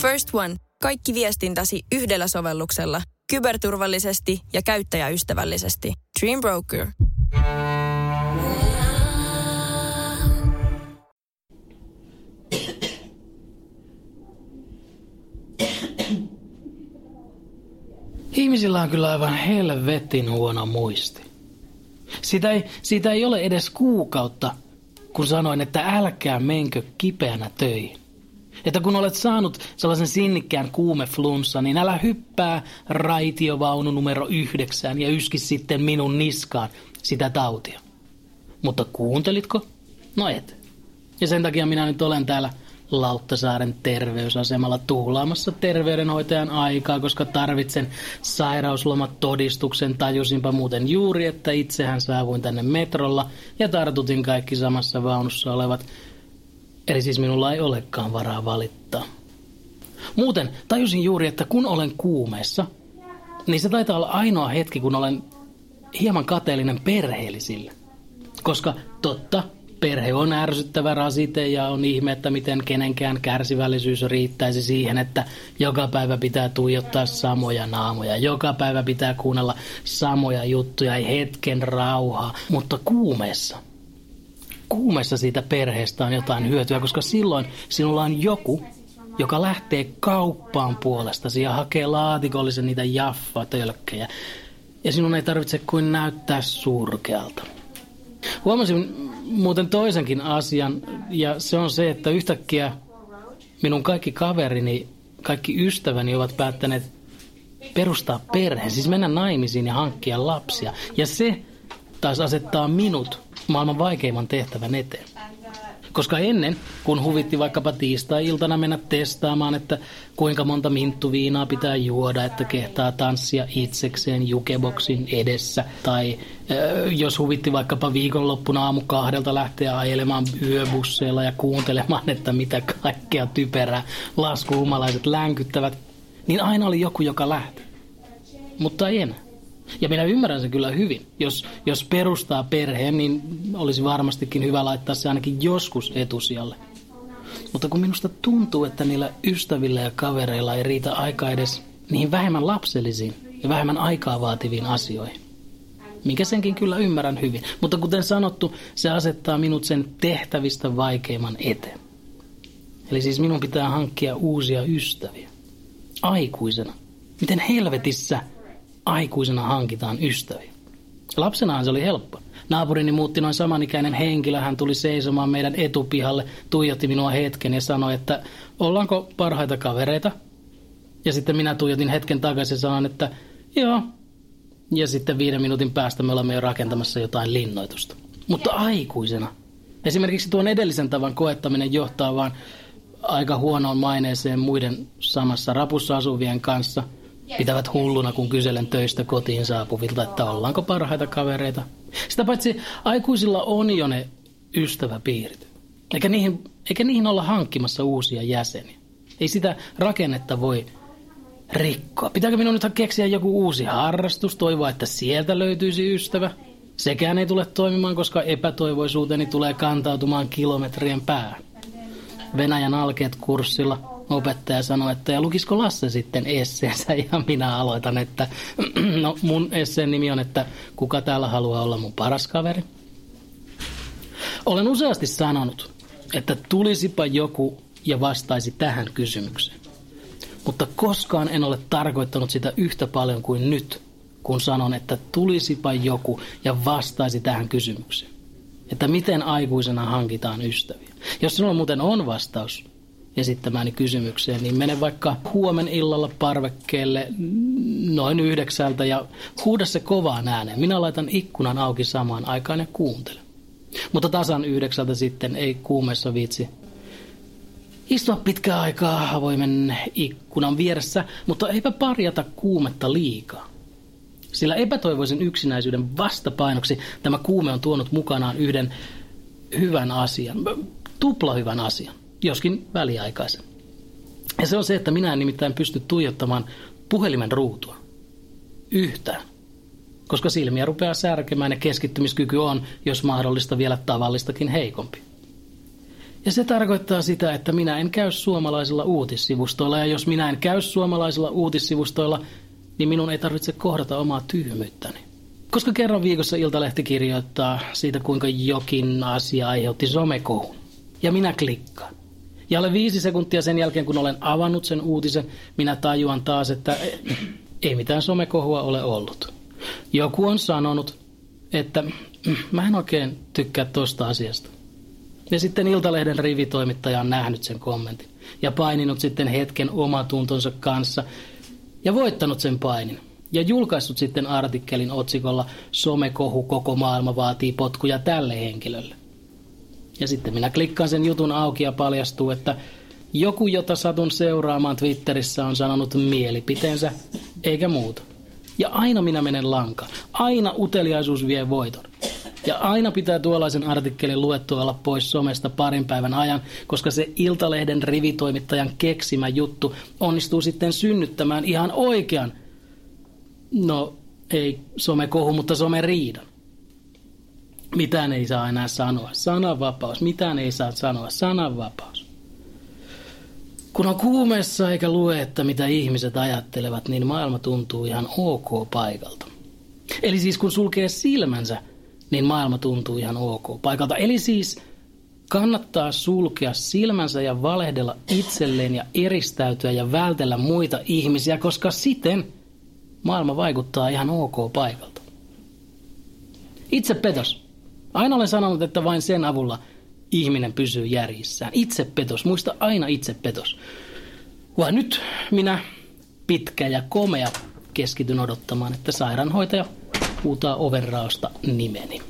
First One. Kaikki viestintäsi yhdellä sovelluksella. Kyberturvallisesti ja käyttäjäystävällisesti. Dream Broker. Ihmisillä on kyllä aivan helvetin huono muisti. Siitä ei, siitä ei ole edes kuukautta, kun sanoin, että älkää menkö kipeänä töihin. Että kun olet saanut sellaisen sinnikkään kuumeflunssa, niin älä hyppää raitiovaunu numero yhdeksään ja yski sitten minun niskaan sitä tautia. Mutta kuuntelitko? No et. Ja sen takia minä nyt olen täällä Lauttasaaren terveysasemalla tuhlaamassa terveydenhoitajan aikaa, koska tarvitsen sairauslomatodistuksen. Tajusinpa muuten juuri, että itsehän saavuin tänne metrolla ja tartutin kaikki samassa vaunussa olevat. Eli siis minulla ei olekaan varaa valittaa. Muuten tajusin juuri, että kun olen kuumeessa, niin se taitaa olla ainoa hetki, kun olen hieman kateellinen perheellisille. Koska totta, perhe on ärsyttävä rasite ja on ihme, että miten kenenkään kärsivällisyys riittäisi siihen, että joka päivä pitää tuijottaa samoja naamoja, joka päivä pitää kuunnella samoja juttuja, ei hetken rauhaa, mutta kuumeessa. Kuumeessa siitä perheestä on jotain hyötyä, koska silloin sinulla on joku, joka lähtee kauppaan puolestasi ja hakee laatikollisen niitä jaffa-tölkkejä. Ja sinun ei tarvitse kuin näyttää surkealta. Huomasin muuten toisenkin asian, ja se on se, että yhtäkkiä minun kaikki kaverini, kaikki ystäväni ovat päättäneet perustaa perheen, siis mennä naimisiin ja hankkia lapsia. Ja se taas asettaa minut maailman vaikeimman tehtävän eteen. Koska ennen, kun huvitti vaikkapa tiistai-iltana mennä testaamaan, että kuinka monta minttuviinaa pitää juoda, että kehtaa tanssia itsekseen jukeboksin edessä, tai äh, jos huvitti vaikkapa viikonloppuna aamu kahdelta lähteä ajelemaan yöbusseilla ja kuuntelemaan, että mitä kaikkea typerää laskuhumalaiset länkyttävät, niin aina oli joku, joka lähti. Mutta ei enää. Ja minä ymmärrän sen kyllä hyvin. Jos, jos perustaa perheen, niin olisi varmastikin hyvä laittaa se ainakin joskus etusijalle. Mutta kun minusta tuntuu, että niillä ystävillä ja kavereilla ei riitä aika edes niihin vähemmän lapsellisiin ja vähemmän aikaa vaativiin asioihin. Minkä senkin kyllä ymmärrän hyvin. Mutta kuten sanottu, se asettaa minut sen tehtävistä vaikeimman eteen. Eli siis minun pitää hankkia uusia ystäviä. Aikuisena. Miten helvetissä aikuisena hankitaan ystäviä. Lapsenahan se oli helppo. Naapurini muutti noin samanikäinen henkilö. Hän tuli seisomaan meidän etupihalle, tuijotti minua hetken ja sanoi, että ollaanko parhaita kavereita? Ja sitten minä tuijotin hetken takaisin ja sanoin, että joo. Ja sitten viiden minuutin päästä me olemme jo rakentamassa jotain linnoitusta. Mutta aikuisena. Esimerkiksi tuon edellisen tavan koettaminen johtaa vaan aika huonoon maineeseen muiden samassa rapussa asuvien kanssa – Pitävät hulluna, kun kyselen töistä kotiin saapuvilta, että ollaanko parhaita kavereita. Sitä paitsi aikuisilla on jo ne ystäväpiirit. Eikä niihin, eikä niihin olla hankkimassa uusia jäseniä. Ei sitä rakennetta voi rikkoa. Pitääkö minun nyt keksiä joku uusi harrastus, toivoa, että sieltä löytyisi ystävä? Sekään ei tule toimimaan, koska epätoivoisuuteni tulee kantautumaan kilometrien päähän. Venäjän alkeet kurssilla opettaja sanoi, että ja lukisko Lasse sitten esseensä ja minä aloitan, että no mun esseen nimi on, että kuka täällä haluaa olla mun paras kaveri. Olen useasti sanonut, että tulisipa joku ja vastaisi tähän kysymykseen. Mutta koskaan en ole tarkoittanut sitä yhtä paljon kuin nyt, kun sanon, että tulisipa joku ja vastaisi tähän kysymykseen. Että miten aikuisena hankitaan ystäviä. Jos sinulla muuten on vastaus, esittämääni kysymykseen, niin mene vaikka huomen illalla parvekkeelle noin yhdeksältä ja huuda se kovaan ääneen. Minä laitan ikkunan auki samaan aikaan ja kuuntelen. Mutta tasan yhdeksältä sitten ei kuumessa viitsi istua pitkää aikaa avoimen ikkunan vieressä, mutta eipä parjata kuumetta liikaa. Sillä epätoivoisen yksinäisyyden vastapainoksi tämä kuume on tuonut mukanaan yhden hyvän asian, tupla hyvän asian joskin väliaikaisen. Ja se on se, että minä en nimittäin pysty tuijottamaan puhelimen ruutua. Yhtään. Koska silmiä rupeaa särkemään ja keskittymiskyky on, jos mahdollista, vielä tavallistakin heikompi. Ja se tarkoittaa sitä, että minä en käy suomalaisilla uutissivustoilla. Ja jos minä en käy suomalaisilla uutissivustoilla, niin minun ei tarvitse kohdata omaa tyhmyyttäni. Koska kerran viikossa Iltalehti kirjoittaa siitä, kuinka jokin asia aiheutti somekohun. Ja minä klikkaan. Ja alle viisi sekuntia sen jälkeen, kun olen avannut sen uutisen, minä tajuan taas, että ei mitään somekohua ole ollut. Joku on sanonut, että mä en oikein tykkää tosta asiasta. Ja sitten Iltalehden rivitoimittaja on nähnyt sen kommentin ja paininut sitten hetken omatuntonsa kanssa ja voittanut sen painin. Ja julkaissut sitten artikkelin otsikolla Somekohu koko maailma vaatii potkuja tälle henkilölle. Ja sitten minä klikkaan sen jutun auki ja paljastuu, että joku, jota satun seuraamaan Twitterissä, on sanonut mielipiteensä, eikä muuta. Ja aina minä menen lanka. Aina uteliaisuus vie voiton. Ja aina pitää tuollaisen artikkelin luettua olla pois somesta parin päivän ajan, koska se Iltalehden rivitoimittajan keksimä juttu onnistuu sitten synnyttämään ihan oikean, no ei somekohu, mutta someriidan. Mitään ei saa enää sanoa. Sananvapaus. Mitään ei saa sanoa. Sananvapaus. Kun on kuumeessa eikä lue, että mitä ihmiset ajattelevat, niin maailma tuntuu ihan ok paikalta. Eli siis kun sulkee silmänsä, niin maailma tuntuu ihan ok paikalta. Eli siis kannattaa sulkea silmänsä ja valehdella itselleen ja eristäytyä ja vältellä muita ihmisiä, koska siten maailma vaikuttaa ihan ok paikalta. Itse petos. Aina olen sanonut, että vain sen avulla ihminen pysyy järjissään. Itsepetos, muista aina itsepetos. Vaan nyt minä, pitkä ja komea, keskityn odottamaan, että sairaanhoitaja huutaa overraosta nimeni.